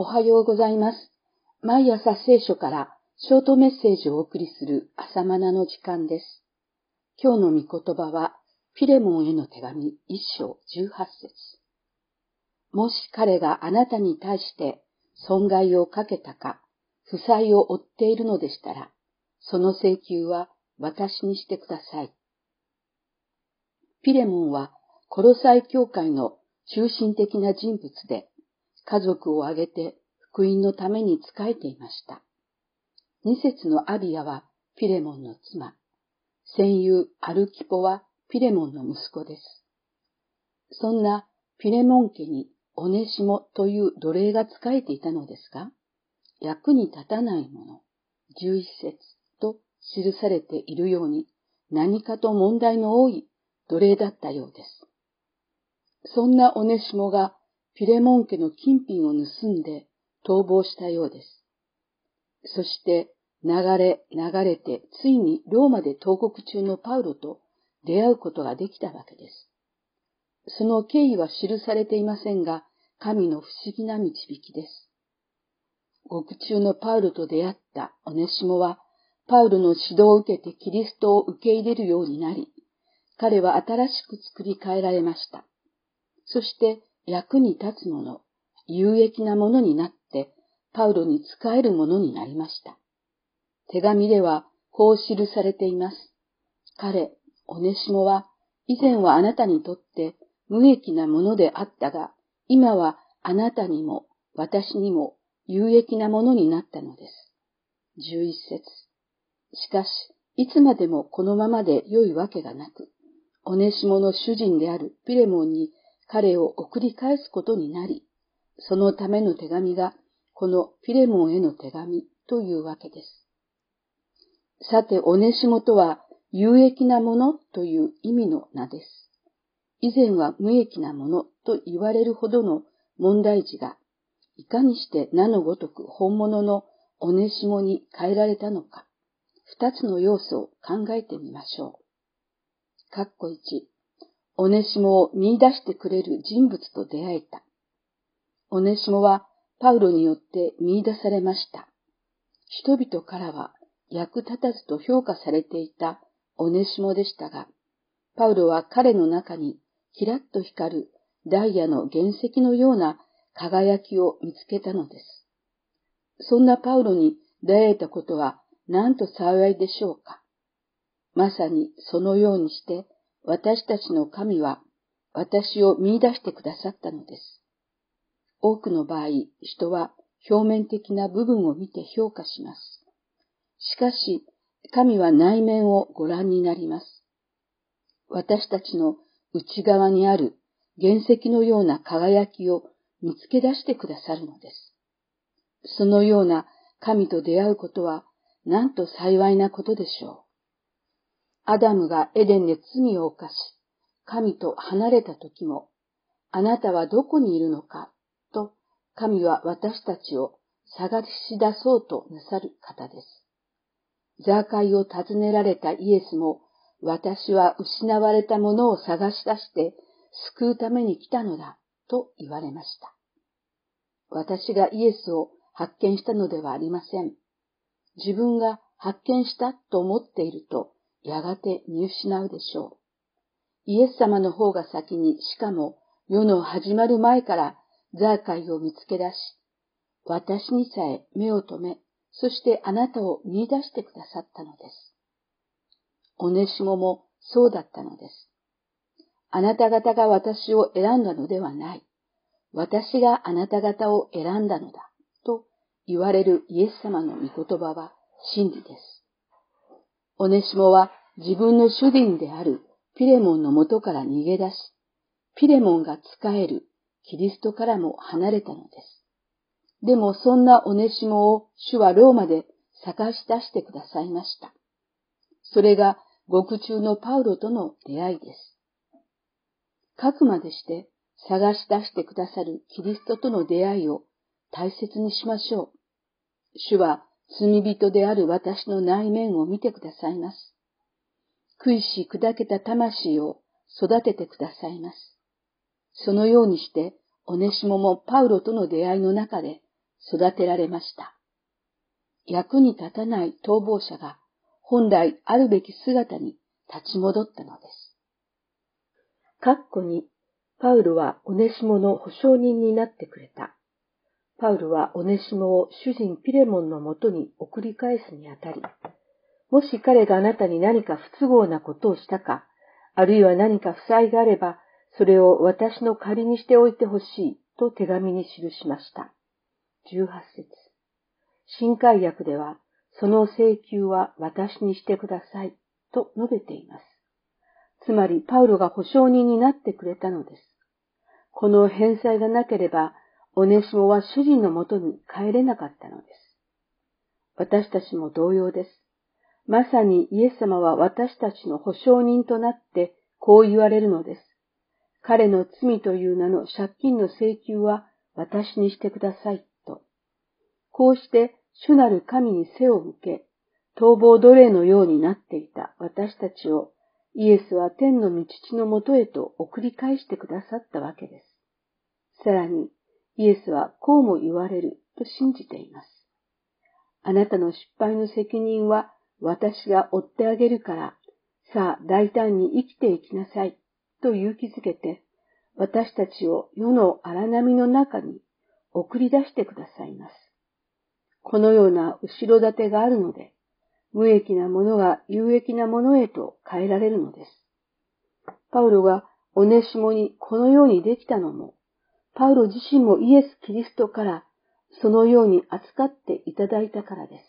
おはようございます。毎朝聖書からショートメッセージをお送りする朝マナの時間です。今日の御言葉は、ピレモンへの手紙一章十八節もし彼があなたに対して損害をかけたか、負債を負っているのでしたら、その請求は私にしてください。ピレモンは、コロサイ教会の中心的な人物で、家族を挙げて福音のために仕えていました。二節のアビアはピレモンの妻、戦友アルキポはピレモンの息子です。そんなピレモン家にオネシモという奴隷が仕えていたのですが、役に立たないもの、十一節と記されているように何かと問題の多い奴隷だったようです。そんなオネシモがピレモン家の金品を盗んで逃亡したようです。そして流れ流れてついにローマで投獄中のパウロと出会うことができたわけです。その経緯は記されていませんが、神の不思議な導きです。獄中のパウロと出会ったオネシモは、パウロの指導を受けてキリストを受け入れるようになり、彼は新しく作り変えられました。そして役に立つもの、有益なものになって、パウロに使えるものになりました。手紙ではこう記されています。彼、オネシモは、以前はあなたにとって無益なものであったが、今はあなたにも私にも有益なものになったのです。十一節。しかし、いつまでもこのままで良いわけがなく、オネシモの主人であるピレモンに彼を送り返すことになり、そのための手紙がこのピレモンへの手紙というわけです。さて、オネシモとは有益なものという意味の名です。以前は無益なものと言われるほどの問題児が、いかにして名のごとく本物のオネシモに変えられたのか、二つの要素を考えてみましょう。かっこ一、オネシモを見出してくれる人物と出会えた。オネシモはパウロによって見出されました。人々からは役立たずと評価されていたオネシモでしたが、パウロは彼の中にキラッと光るダイヤの原石のような輝きを見つけたのです。そんなパウロに出会えたことは何と幸いでしょうか。まさにそのようにして私たちの神は私を見出してくださったのです。多くの場合、人は表面的な部分を見て評価します。しかし、神は内面をご覧になります。私たちの内側にある原石のような輝きを見つけ出してくださるのです。そのような神と出会うことは、なんと幸いなことでしょう。アダムがエデンで罪を犯し、神と離れた時も、あなたはどこにいるのか、と神は私たちを探し出そうとなさる方です。ザーカイを訪ねられたイエスも、私は失われたものを探し出して救うために来たのだ、と言われました。私がイエスを発見したのではありません。自分が発見したと思っていると、やがて見失うでしょう。イエス様の方が先に、しかも世の始まる前からザーカイを見つけ出し、私にさえ目を留め、そしてあなたを見出してくださったのです。おねしももそうだったのです。あなた方が私を選んだのではない。私があなた方を選んだのだ。と言われるイエス様の御言葉は真理です。オネシモは自分の主人であるピレモンの元から逃げ出し、ピレモンが仕えるキリストからも離れたのです。でもそんなオネシモを主はローマで探し出してくださいました。それが獄中のパウロとの出会いです。かくまでして探し出してくださるキリストとの出会いを大切にしましょう。主は罪人である私の内面を見てくださいます。食いし砕けた魂を育ててくださいます。そのようにして、オネシモもパウロとの出会いの中で育てられました。役に立たない逃亡者が本来あるべき姿に立ち戻ったのです。カッコに、パウルはオネシモの保証人になってくれた。パウルはオネシモを主人ピレモンのもとに送り返すにあたり、もし彼があなたに何か不都合なことをしたか、あるいは何か負債があれば、それを私の借りにしておいてほしいと手紙に記しました。18節新海訳では、その請求は私にしてくださいと述べています。つまり、パウロが保証人になってくれたのです。この返済がなければ、オネシモは主人のもとに帰れなかったのです。私たちも同様です。まさにイエス様は私たちの保証人となってこう言われるのです。彼の罪という名の借金の請求は私にしてくださいと。こうして主なる神に背を向け、逃亡奴隷のようになっていた私たちをイエスは天の御父のもとへと送り返してくださったわけです。さらに、イエスはこうも言われると信じています。あなたの失敗の責任は私が追ってあげるから、さあ大胆に生きていきなさい、と勇気づけて、私たちを世の荒波の中に送り出してくださいます。このような後ろ盾があるので、無益なものが有益なものへと変えられるのです。パウロがオネシモにこのようにできたのも、パウロ自身もイエス・キリストからそのように扱っていただいたからです。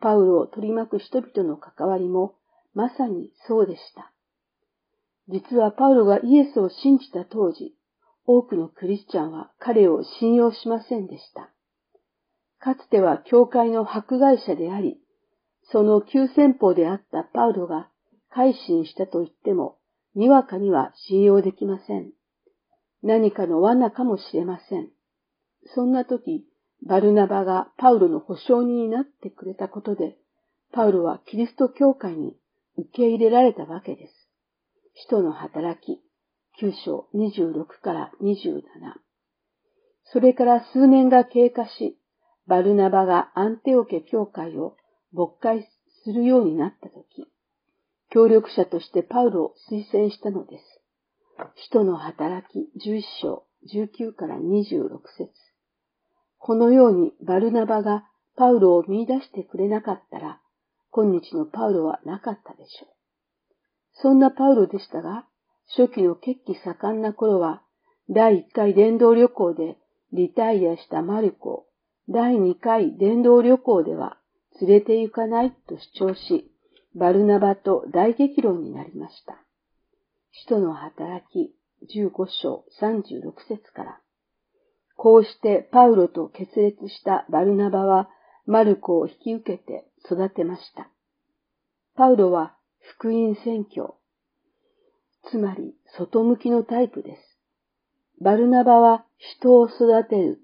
パウロを取り巻く人々の関わりもまさにそうでした。実はパウロがイエスを信じた当時、多くのクリスチャンは彼を信用しませんでした。かつては教会の迫害者であり、その急先鋒であったパウロが改心したと言っても、にわかには信用できません。何かの罠かもしれません。そんな時、バルナバがパウロの保証人になってくれたことで、パウロはキリスト教会に受け入れられたわけです。使徒の働き、9章26から27。それから数年が経過し、バルナバがアンテオケ教会を勃会するようになったとき、協力者としてパウロを推薦したのです。使徒の働き11章19から26節このようにバルナバがパウロを見出してくれなかったら、今日のパウロはなかったでしょう。そんなパウロでしたが、初期の血気盛んな頃は、第1回伝道旅行でリタイアしたマルコ、第2回伝道旅行では連れて行かないと主張し、バルナバと大激論になりました。使徒の働き15章36節から、こうしてパウロと決裂したバルナバはマルコを引き受けて育てました。パウロは福音宣教、つまり外向きのタイプです。バルナバは人を育てる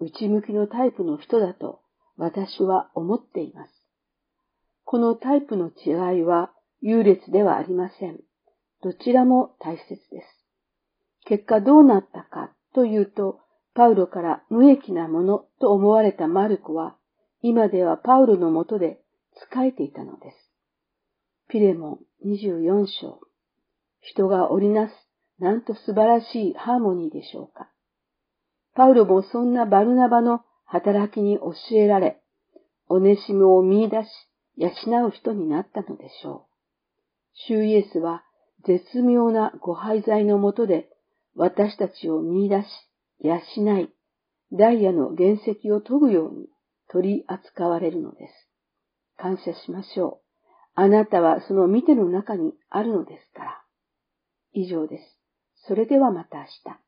内向きのタイプの人だと私は思っています。このタイプの違いは優劣ではありません。どちらも大切です。結果どうなったかというと、パウロから無益なものと思われたマルコは、今ではパウロのもとで仕えていたのです。ピレモン24章。人が織りなす、なんと素晴らしいハーモニーでしょうか。パウロもそんなバルナバの働きに教えられ、オネシムを見出し、養う人になったのでしょう。主イエスは絶妙なご廃材のもとで私たちを見出し、養い、ダイヤの原石を研ぐように取り扱われるのです。感謝しましょう。あなたはその見ての中にあるのですから。以上です。それではまた明日。